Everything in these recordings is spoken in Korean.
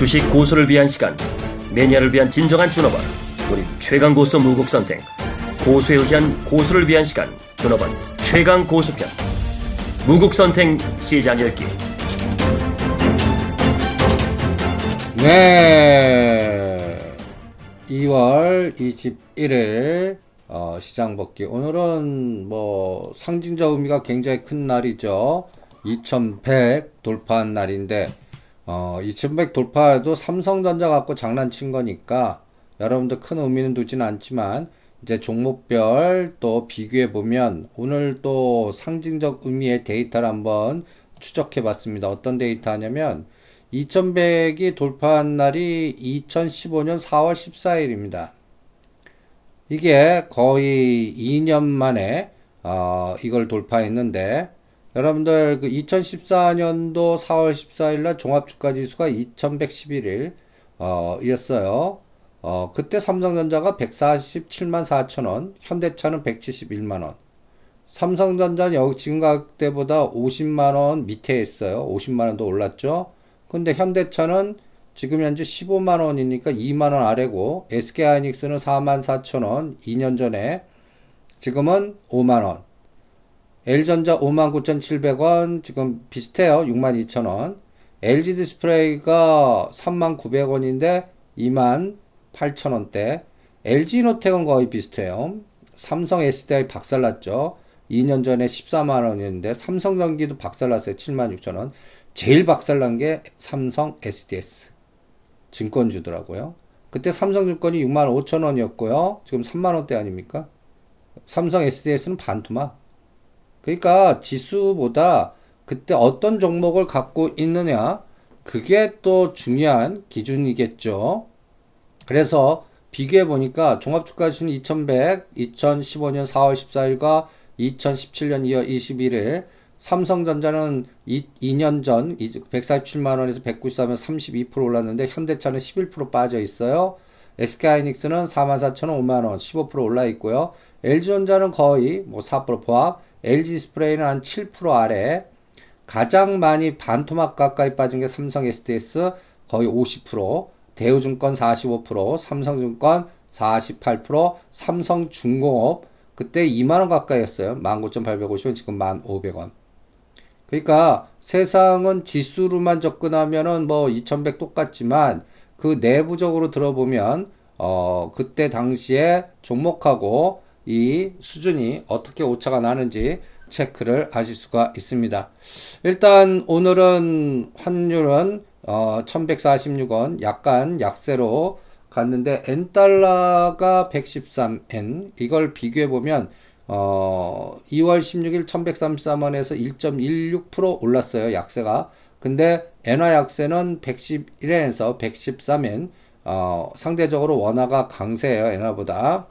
주식 고수를 위한 시간 매니아를 위한 진정한 준업원 우리 최강 고수 무국 선생 고수에 의한 고수를 위한 시간 준업원 최강 고수편 무국 선생 시장 열기 네. 2월 21일 어, 시장 복귀. 오늘은 뭐 상징적 의미가 굉장히 큰 날이죠. 2100 돌파한 날인데 어, 2100 돌파해도 삼성전자 갖고 장난친 거니까 여러분들 큰 의미는 두진 않지만 이제 종목별 또 비교해 보면 오늘 또 상징적 의미의 데이터를 한번 추적해 봤습니다. 어떤 데이터 하냐면 2100이 돌파한 날이 2015년 4월 14일입니다. 이게 거의 2년 만에 어, 이걸 돌파했는데 여러분들 그 2014년도 4월 14일 날 종합주가 지수가 2111일 어, 이었어요. 어, 그때 삼성전자가 147만 4천 원, 현대차는 171만 원. 삼성전자는 여기 지금 가격대보다 50만 원 밑에 있어요. 50만 원도 올랐죠. 근데 현대차는 지금 현재 15만 원이니까 2만 원 아래고 SK 하이닉스는 4만 4천 원 2년 전에 지금은 5만 원. L전자 5만 9,700원 지금 비슷해요. 6만 2천 원. LG 디스플레이가 3만 900원인데 2만 8천 원대. LG 이노텍은 거의 비슷해요. 삼성 SDI 박살났죠. 2년 전에 14만 원이었는데 삼성전기도 박살났어요. 7만 6천 원. 제일 박살난 게 삼성 SDS. 증권주더라고요. 그때 삼성증권이 6만 5천 원이었고요. 지금 3만 원대 아닙니까? 삼성 SDS는 반토막. 그러니까 지수보다 그때 어떤 종목을 갖고 있느냐, 그게 또 중요한 기준이겠죠. 그래서 비교해 보니까 종합주가 지수는 2100, 2015년 4월 14일과 2017년 2월 21일, 삼성전자는 2, 년전 147만원에서 194면 32% 올랐는데 현대차는 11% 빠져 있어요. SK하이닉스는 44,000원 5만원 15% 올라 있고요. LG전자는 거의 뭐 4% 포함, LG디스플레이는 한 7% 아래 가장 많이 반토막 가까이 빠진 게 삼성 SDS 거의 50%, 대우증권 45%, 삼성증권 48%, 삼성중공업 그때 2만원 가까이였어요. 19,850원, 지금 1,500원. 그러니까 세상은 지수로만 접근하면은 뭐 2100 똑같지만 그 내부적으로 들어보면 어 그때 당시에 종목하고 이 수준이 어떻게 오차가 나는지 체크를 하실 수가 있습니다. 일단 오늘은 환율은 어 1146원 약간 약세로 갔는데 N달러가 113N 이걸 비교해 보면 어, 2월 16일 1133원에서 1.16% 올랐어요. 약세가. 근데 엔화 약세는 111엔에서 113엔 어, 상대적으로 원화가 강세예요. 엔화보다.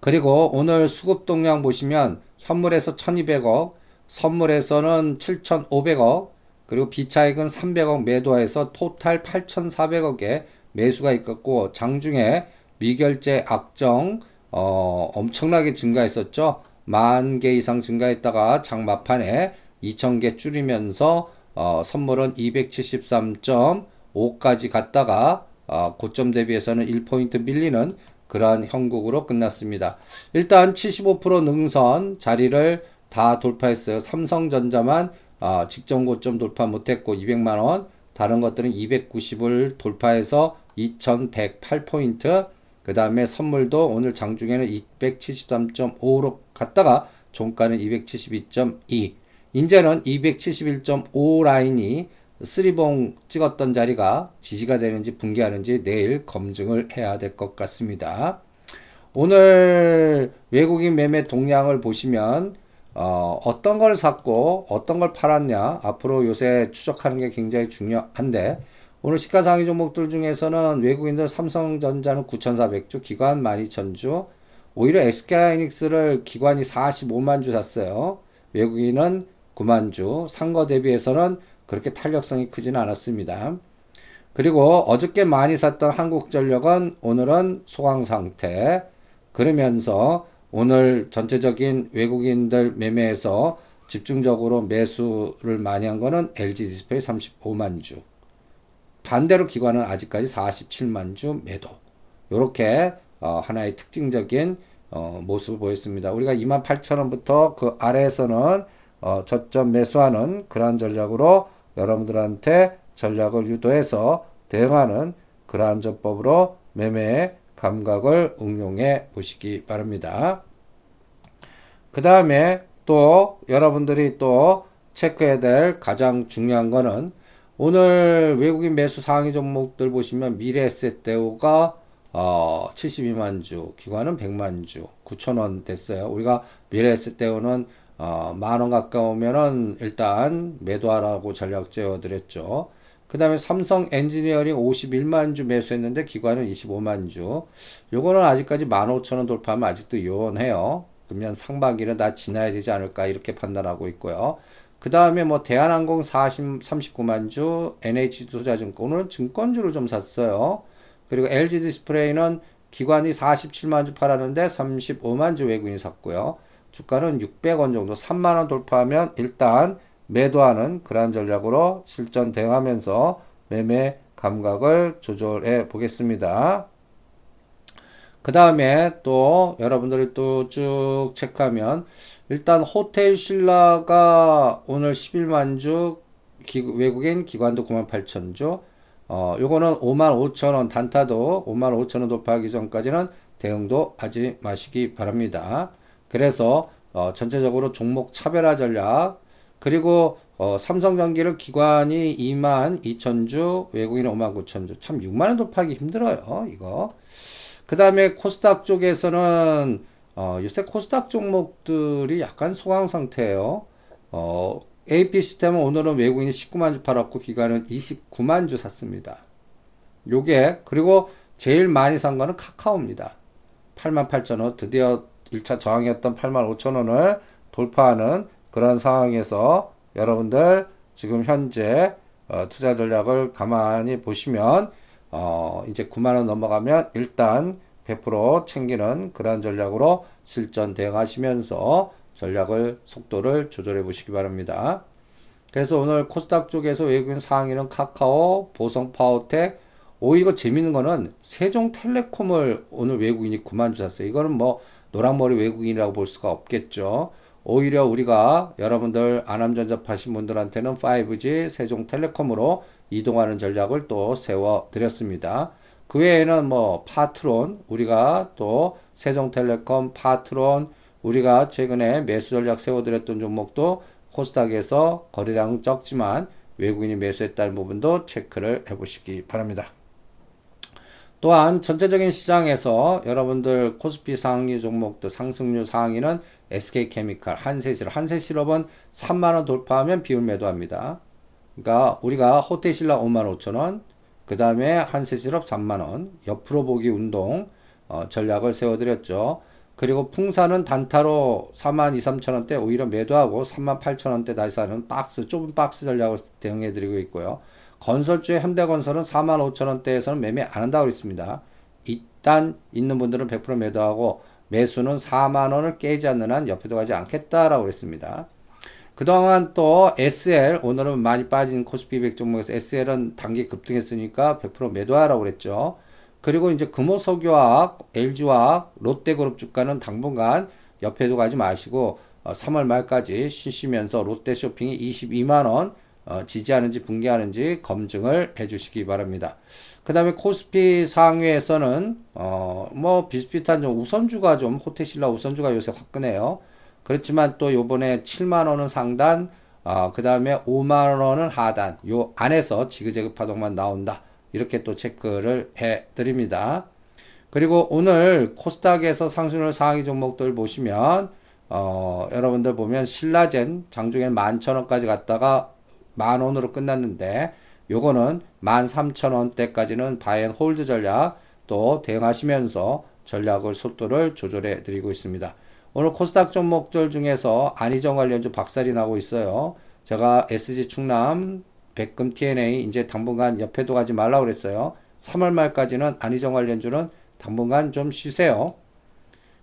그리고 오늘 수급 동량 보시면 현물에서 1200억, 선물에서는 7500억, 그리고 비차익은 300억 매도해서 토탈 8400억에 매수가 있었고 장중에 미결제 악정 어, 엄청나게 증가했었죠. 만 개 이상 증가했다가 장마판에 2,000개 줄이면서 어, 선물은 273.5까지 갔다가 어, 고점 대비해서는 1포인트 밀리는 그러한 형국으로 끝났습니다. 일단 75% 능선 자리를 다 돌파했어요. 삼성전자만 어, 직전 고점 돌파 못했고 200만원, 다른 것들은 290을 돌파해서 2108포인트, 그 다음에 선물도 오늘 장중에는 273.5로 갔다가 종가는 272.2. 이제는 271.5 라인이 쓰리봉 찍었던 자리가 지지가 되는지 붕괴하는지 내일 검증을 해야 될 것 같습니다. 오늘 외국인 매매 동향을 보시면 어, 어떤 걸 샀고 어떤 걸 팔았냐 앞으로 요새 추적하는 게 굉장히 중요한데 오늘 시가상위 종목들 중에서는 외국인들 삼성전자는 9,400주, 기관 12,000주, 오히려 SK하이닉스를 기관이 45만 주 샀어요. 외국인은 9만 주, 산 거 대비해서는 그렇게 탄력성이 크지는 않았습니다. 그리고 어저께 많이 샀던 한국전력은 오늘은 소강 상태. 그러면서 오늘 전체적인 외국인들 매매에서 집중적으로 매수를 많이 한 거는 LG 디스플레이 35만 주. 반대로 기관은 아직까지 47만 주 매도. 요렇게 어, 하나의 특징적인 어, 모습을 보였습니다. 우리가 2만 8천 원부터 그 아래에서는 어, 저점 매수하는 그러한 전략으로 여러분들한테 전략을 유도해서 대응하는 그러한 전법으로 매매 감각을 응용해 보시기 바랍니다. 그 다음에 또 여러분들이 또 체크해야 될 가장 중요한 거는 오늘 외국인 매수 상위 종목들 보시면 미래에셋 대우가 어, 72만 주, 기관은 100만 주, 9천 원 됐어요. 우리가 미래에셋 대우는 어, 만원 가까우면은 일단 매도하라고 전략 제어드렸죠. 그 다음에 삼성 엔지니어링 51만 주 매수했는데 기관은 25만 주. 요거는 아직까지 15,000원 돌파하면 아직도 요원해요. 그러면 상반기는 다 지나야 되지 않을까 이렇게 판단하고 있고요. 그 다음에 뭐 대한항공 40, 39만 주, NH투자증권은 증권주를 좀 샀어요. 그리고 LG 디스플레이는 기관이 47만 주 팔았는데 35만 주 외국인이 샀고요. 주가는 600원 정도 3만원 돌파하면 일단 매도하는 그러한 전략으로 실전 대응하면서 매매 감각을 조절해 보겠습니다. 그 다음에 또 여러분들이 또 쭉 체크하면 일단 호텔 신라가 오늘 11만 주 기, 외국인 기관도 9만 8천 주 어, 요거는 5만 5천 원 단타도 5만 5천 원 돌파하기 전까지는 대응도 하지 마시기 바랍니다. 그래서 어, 전체적으로 종목 차별화 전략 그리고 어, 삼성전기를 기관이 2만 2천 주 외국인은 5만 9천 주 참 6만 원 돌파하기 힘들어요 이거 그 다음에 코스닥 쪽에서는 어, 요새 코스닥 종목들이 약간 소강 상태예요. 어, AP 시스템은 오늘은 외국인이 19만 주 팔았고 기관은 29만 주 샀습니다. 요게 그리고 제일 많이 산 거는 카카오입니다. 8만 8천 원 드디어 1차 저항이었던 8만 5천 원을 돌파하는 그런 상황에서 여러분들 지금 현재 어, 투자 전략을 가만히 보시면 어, 이제 9만원 넘어가면 일단 100% 챙기는 그러한 전략으로 실전 대응하시면서 전략을 속도를 조절해 보시기 바랍니다. 그래서 오늘 코스닥 쪽에서 외국인 상위는 카카오, 보성 파워텍, 오히려 재밌는 거는 세종텔레콤을 오늘 외국인이 9만 주 샀어요. 이거는 뭐 노랑머리 외국인이라고 볼 수가 없겠죠. 오히려 우리가 여러분들 안암전자 파신 분들한테는 5G 세종텔레콤으로 이동하는 전략을 또 세워 드렸습니다. 그 외에는 뭐 파트론 우리가 또 세종텔레콤 파트론 우리가 최근에 매수 전략 세워 드렸던 종목도 코스닥에서 거래량 적지만 외국인이 매수했다는 부분도 체크를 해 보시기 바랍니다. 또한 전체적인 시장에서 여러분들 코스피 상위 종목들 상승률 상위는 SK케미칼, 한세실업, 한세실업은 3만원 돌파하면 비율 매도합니다. 그러니까 우리가 호텔신라 5만 5천원, 그 다음에 한세실업 3만원, 옆으로 보기 운동 어, 전략을 세워드렸죠. 그리고 풍사는 단타로 4만 2, 3천원대 오히려 매도하고 3만 8천원대 다시 사는 박스, 좁은 박스 전략을 대응해드리고 있고요. 건설주의 현대건설은 4만 5천 원대에서는 매매 안 한다고 그랬습니다. 일단 있는 분들은 100% 매도하고 매수는 4만 원을 깨지 않는 한 옆에도 가지 않겠다라고 그랬습니다. 그동안 또 SL 오늘은 많이 빠진 코스피 100 종목에서 SL은 단기 급등했으니까 100% 매도하라고 그랬죠. 그리고 이제 금호석유화학, LG화학, 롯데그룹 주가는 당분간 옆에도 가지 마시고 어, 3월 말까지 쉬시면서 롯데 쇼핑이 22만 원 어, 지지하는지 붕괴하는지 검증을 해주시기 바랍니다. 그 다음에 코스피 상위에서는 어, 뭐 비슷비슷한 좀 우선주가 좀 호텔신라 우선주가 요새 화끈해요. 그렇지만 또 요번에 7만원은 상단, 어, 그 다음에 5만원은 하단, 요 안에서 지그재그 파동만 나온다. 이렇게 또 체크를 해 드립니다. 그리고 오늘 코스닥에서 상승률 상위 종목들 보시면, 어, 여러분들 보면 신라젠 장중에 11,000원까지 갔다가 만 원으로 끝났는데, 요거는 13,000원대까지는 buy and hold 전략 또 대응하시면서 전략을 속도를 조절해 드리고 있습니다. 오늘 코스닥 종목들 중에서 안희정 관련 주 박살이 나고 있어요. 제가 SG 충남, 백금 TNA 이제 당분간 옆에도 가지 말라고 그랬어요. 3월 말까지는 안희정 관련주는 당분간 좀 쉬세요.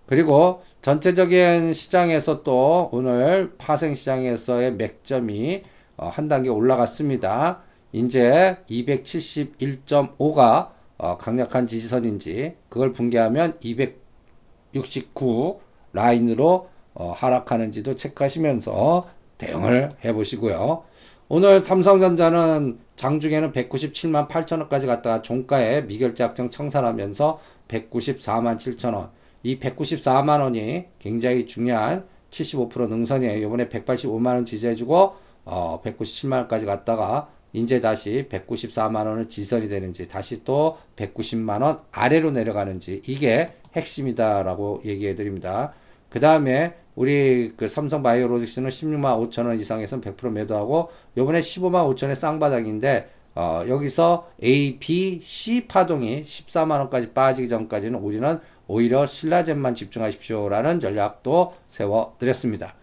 그리고 전체적인 시장에서 또 오늘 파생 시장에서의 맥점이 어, 한 단계 올라갔습니다. 이제 271.5가 어, 강력한 지지선인지 그걸 붕괴하면 269 라인으로 어, 하락하는지도 체크하시면서 대응을 해보시고요. 오늘 삼성전자는 장중에는 197만 8천원까지 갔다가 종가에 미결제 확정 청산하면서 194만 7천원. 이 194만원이 굉장히 중요한 75% 능선이에요. 이번에 185만원 지지해주고, 어, 197만원까지 갔다가, 이제 다시 194만원을 지선이 되는지, 다시 또 190만원 아래로 내려가는지, 이게 핵심이다라고 얘기해 드립니다. 그 다음에 우리 그 삼성 바이오로직스는 16만 5천 원 이상에서는 100% 매도하고 요번에 15만 5천의 쌍바닥인데 어, 여기서 A, B, C 파동이 14만 원까지 빠지기 전까지는 우리는 오히려 신라젠만 집중하십시오라는 전략도 세워 드렸습니다.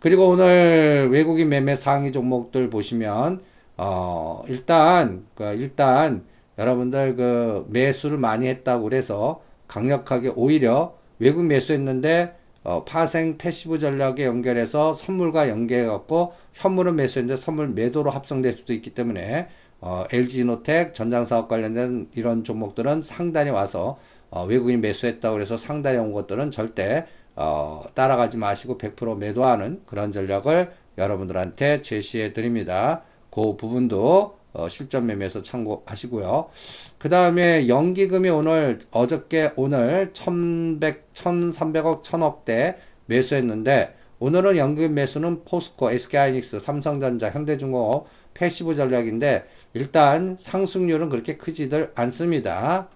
그리고 오늘 외국인 매매 상위 종목들 보시면 어, 일단 그 일단 여러분들 그 매수를 많이 했다고 그래서 강력하게 오히려 외국 매수했는데 어, 파생 passive 전략에 연결해서 선물과 연계해 갖고 현물은 매수했는데 선물 매도로 합성될 수도 있기 때문에 어, LG이노텍 전장사업 관련된 이런 종목들은 상단에 와서 어, 외국인 매수했다고 해서 상단에 온 것들은 절대 어, 따라가지 마시고 100% 매도하는 그런 전략을 여러분들한테 제시해 드립니다. 그 부분도 어, 실전 매매에서 참고하시고요. 그 다음에 연기금이 오늘 어저께 오늘 1100, 1300억, 1000억대 매수했는데 오늘은 연기금 매수는 포스코, SK하이닉스, 삼성전자, 현대중공업 passive 전략인데 일단 상승률은 그렇게 크지들 않습니다.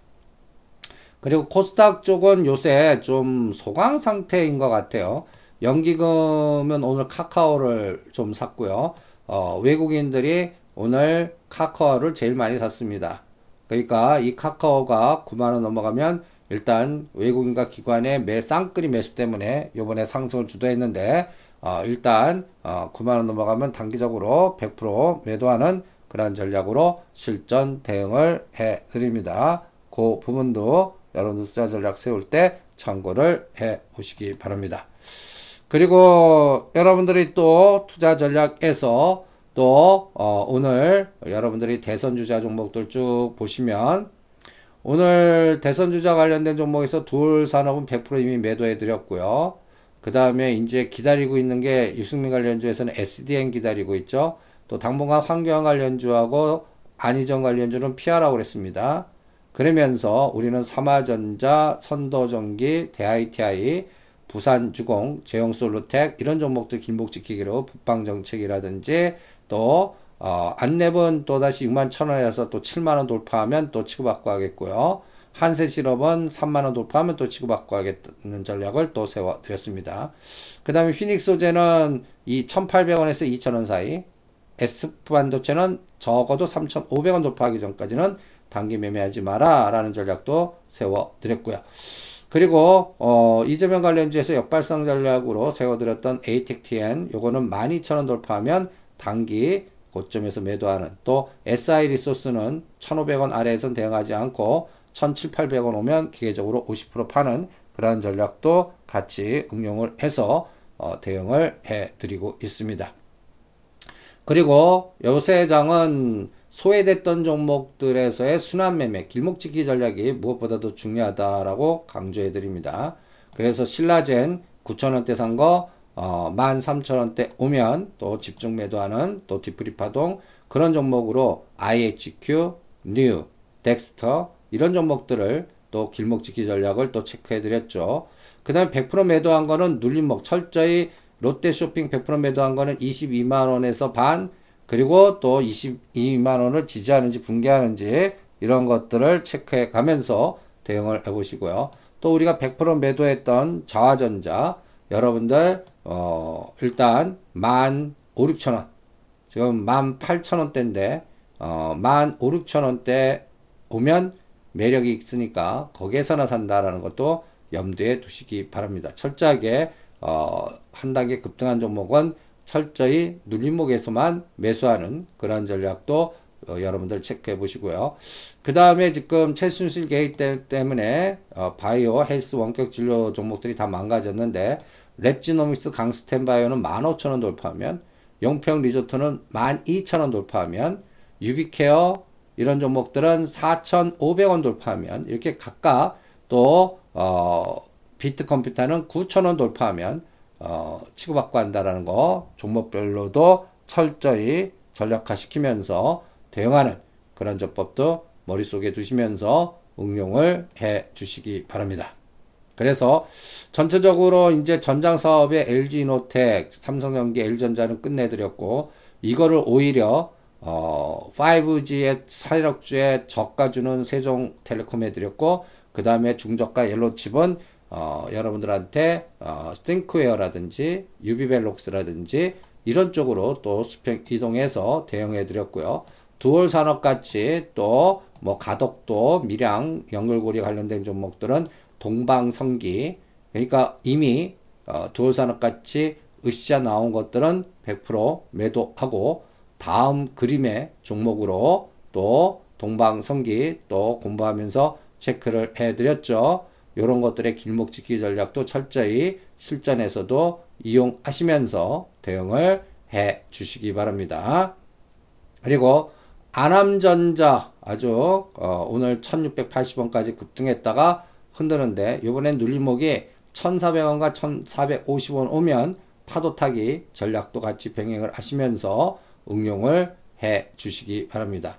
그리고 코스닥 쪽은 요새 좀 소강 상태인 것 같아요. 연기금은 오늘 카카오를 좀 샀고요. 어, 외국인들이 오늘 카카오를 제일 많이 샀습니다. 그러니까 이 카카오가 9만원 넘어가면 일단 외국인과 기관의 매 쌍끌이 매수 때문에 요번에 상승을 주도했는데 어, 일단 어, 9만원 넘어가면 단기적으로 100% 매도하는 그런 전략으로 실전 대응을 해 드립니다. 그 부분도 여러분들 투자 전략 세울 때 참고를 해 보시기 바랍니다. 그리고 여러분들이 또 투자 전략에서 또 어, 오늘 여러분들이 대선 주자 종목들 쭉 보시면 오늘 대선 주자 관련된 종목에서 둘 산업은 100% 이미 매도해 드렸고요. 그 다음에 이제 기다리고 있는 게 유승민 관련주에서는 SDN 기다리고 있죠. 또 당분간 환경 관련주하고 안희정 관련주는 피하라고 그랬습니다. 그러면서 우리는 삼화전자, 선도전기, 대ITI, 부산주공, 제용솔루텍 이런 종목들 길목지키기로 북방정책이라든지 또 어, 안랩은 또다시 6만 1천원에서 또 7만원 돌파하면 또 치고받고 하겠고요. 한세실업은 3만원 돌파하면 또 치고받고 하겠다는 전략을 또 세워드렸습니다. 그 다음에 피닉스 소재는 이 1,800원에서 2,000원 사이, 에스프 반도체는 적어도 3,500원 돌파하기 전까지는 단기 매매하지 마라 라는 전략도 세워드렸고요. 그리고 어, 이재명 관련주에서 역발상 전략으로 세워드렸던 ATEC-TN 요거는 12,000원 돌파하면 단기 고점에서 매도하는 또 SI 리소스는 1,500원 아래에선 대응하지 않고 1,700, 800원 오면 기계적으로 50% 파는 그러한 전략도 같이 응용을 해서 어, 대응을 해 드리고 있습니다. 그리고 요새 장은 소외됐던 종목들에서의 순환 매매, 길목지기 전략이 무엇보다도 중요하다라고 강조해 드립니다. 그래서 신라젠 9,000원대 산 거 어, 13,000원대 오면 또 집중 매도하는 또 되풀이 파동 그런 종목으로 IHQ, NEW, 덱스터 이런 종목들을 또 길목 지키 전략을 또 체크해 드렸죠. 그 다음에 100% 매도한 거는 눌림목 철저히 롯데 쇼핑 100% 매도한 거는 22만원에서 반 그리고 또 22만 원을 지지하는지 붕괴하는지 이런 것들을 체크해 가면서 대응을 해 보시고요. 또 우리가 100% 매도했던 자화전자 여러분들 어, 일단 만 5, 6천 원. 지금 만 8천 원대인데 어, 만 5, 6천 원대 오면 매력이 있으니까 거기에서나 산다라는 것도 염두에 두시기 바랍니다. 철저하게 어, 한 단계 급등한 종목은 철저히 눌림목에서만 매수하는 그런 전략도 어, 여러분들 체크해 보시고요. 그 다음에 지금 최순실 게이트 때문에 어, 바이오 헬스 원격 진료 종목들이 다 망가졌는데 랩지노믹스 강스템 바이오는 15,000원 돌파하면 용평 리조트는 12,000원 돌파하면 유비케어 이런 종목들은 4,500원 돌파하면 이렇게 각각 또 어, 비트 컴퓨터는 9,000원 돌파하면 어, 치고받고 한다라는 거 종목별로도 철저히 전략화 시키면서 대응하는 그런 전법도 머릿속에 두시면서 응용을 해 주시기 바랍니다. 그래서 전체적으로 이제 전장 사업에 LG이노텍, 삼성전기, LG전자는 끝내드렸고 이거를 오히려 어 5G의 사력주에 저가 주는 세종텔레콤 해드렸고 그 다음에 중저가 옐로칩은 어 여러분들한테 어 팅크웨어라든지 유비벨록스라든지 이런 쪽으로 또 수평 이동해서 대응해 드렸고요. 두월 산업 같이 또 뭐 가덕도, 밀양, 연결고리 관련된 종목들은 동방성기 그러니까 이미 어, 두월 산업 같이 으쌰 나온 것들은 100% 매도하고 다음 그림의 종목으로 또 동방성기 또 공부하면서 체크를 해드렸죠. 이런 것들의 길목 지키 전략도 철저히 실전에서도 이용하시면서 대응을 해 주시기 바랍니다. 그리고 안암전자 아주 어, 오늘 1680원까지 급등했다가 흔드는데 이번엔 눌림목이 1400원과 1450원 오면 파도 타기 전략도 같이 병행을 하시면서 응용을 해 주시기 바랍니다.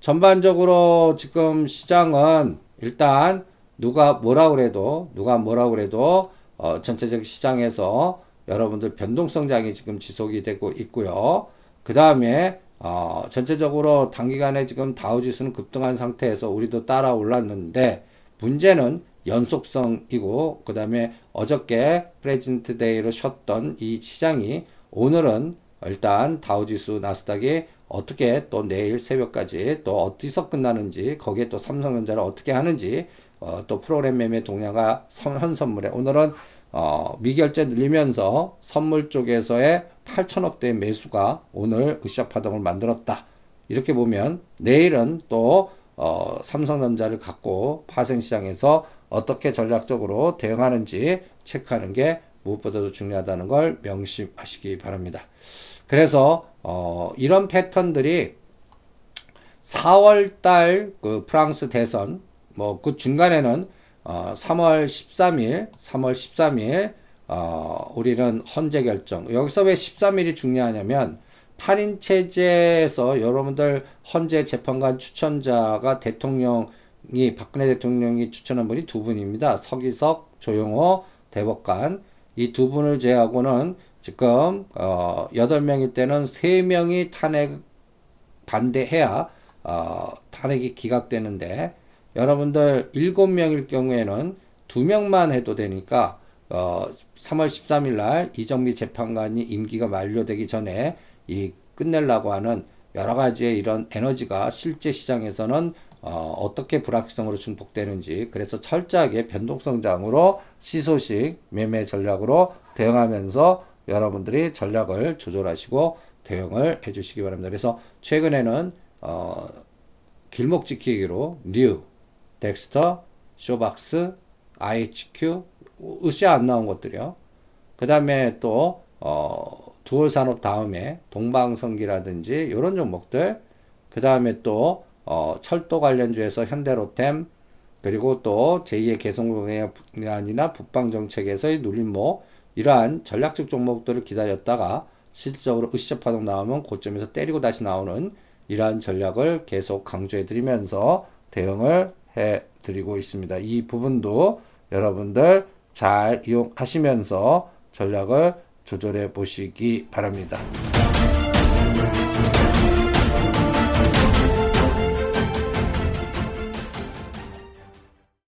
전반적으로 지금 시장은 일단 누가 뭐라 그래도 누가 뭐라 그래도 어, 전체적 시장에서 여러분들 변동성장이 지금 지속이 되고 있고요. 그 다음에 어, 전체적으로 단기간에 지금 다우지수는 급등한 상태에서 우리도 따라 올랐는데 문제는 연속성이고 그 다음에 어저께 Presidents' Day로 쉬었던 이 시장이 오늘은 일단 다우지수 나스닥이 어떻게 또 내일 새벽까지 또 어디서 끝나는지 거기에 또 삼성전자를 어떻게 하는지 어, 또 프로그램 매매 동향과 현 선물에 오늘은 어, 미결제 늘리면서 선물 쪽에서의 8천억대 매수가 오늘 으쌰 파동을 만들었다. 이렇게 보면 내일은 또 어, 삼성전자를 갖고 파생시장에서 어떻게 전략적으로 대응하는지 체크하는 게 무엇보다도 중요하다는 걸 명심하시기 바랍니다. 그래서 어, 이런 패턴들이 4월달 그 프랑스 대선 뭐 그 중간에는 어, 3월 13일, 3월 13일, 어, 우리는 헌재 결정. 여기서 왜 13일이 중요하냐면, 8인 체제에서 여러분들 헌재 재판관 추천자가 대통령이, 박근혜 대통령이 추천한 분이 두 분입니다. 서기석, 조용호 대법관. 이 두 분을 제하고는 지금, 어, 8명일 때는 3명이 탄핵 반대해야, 어, 탄핵이 기각되는데, 여러분들 7명일 경우에는 2명만 해도 되니까 어 3월 13일 날 이정미 재판관이 임기가 만료되기 전에 이 끝내려고 하는 여러 가지의 이런 에너지가 실제 시장에서는 어, 어떻게 불확실성으로 증폭되는지 그래서 철저하게 변동성장으로 시소식 매매 전략으로 대응하면서 여러분들이 전략을 조절하시고 대응을 해주시기 바랍니다. 그래서 최근에는 어, 길목 지키기로 NEW 덱스터, 쇼박스, IHQ, 으쌰 안 나온 것들이요. 그 다음에 또, 어, 두올 산업 다음에 동방선기라든지 이런 종목들, 그 다음에 또, 어, 철도 관련주에서 현대로템, 그리고 또 제2의 개성공단이나 북방정책에서의 눌림목, 이러한 전략적 종목들을 기다렸다가 실질적으로 으쌰 파동 나오면 고점에서 때리고 다시 나오는 이러한 전략을 계속 강조해 드리면서 대응을 해 드리고 있습니다. 이 부분도 여러분들 잘 이용하시면서 전략을 조절해 보시기 바랍니다.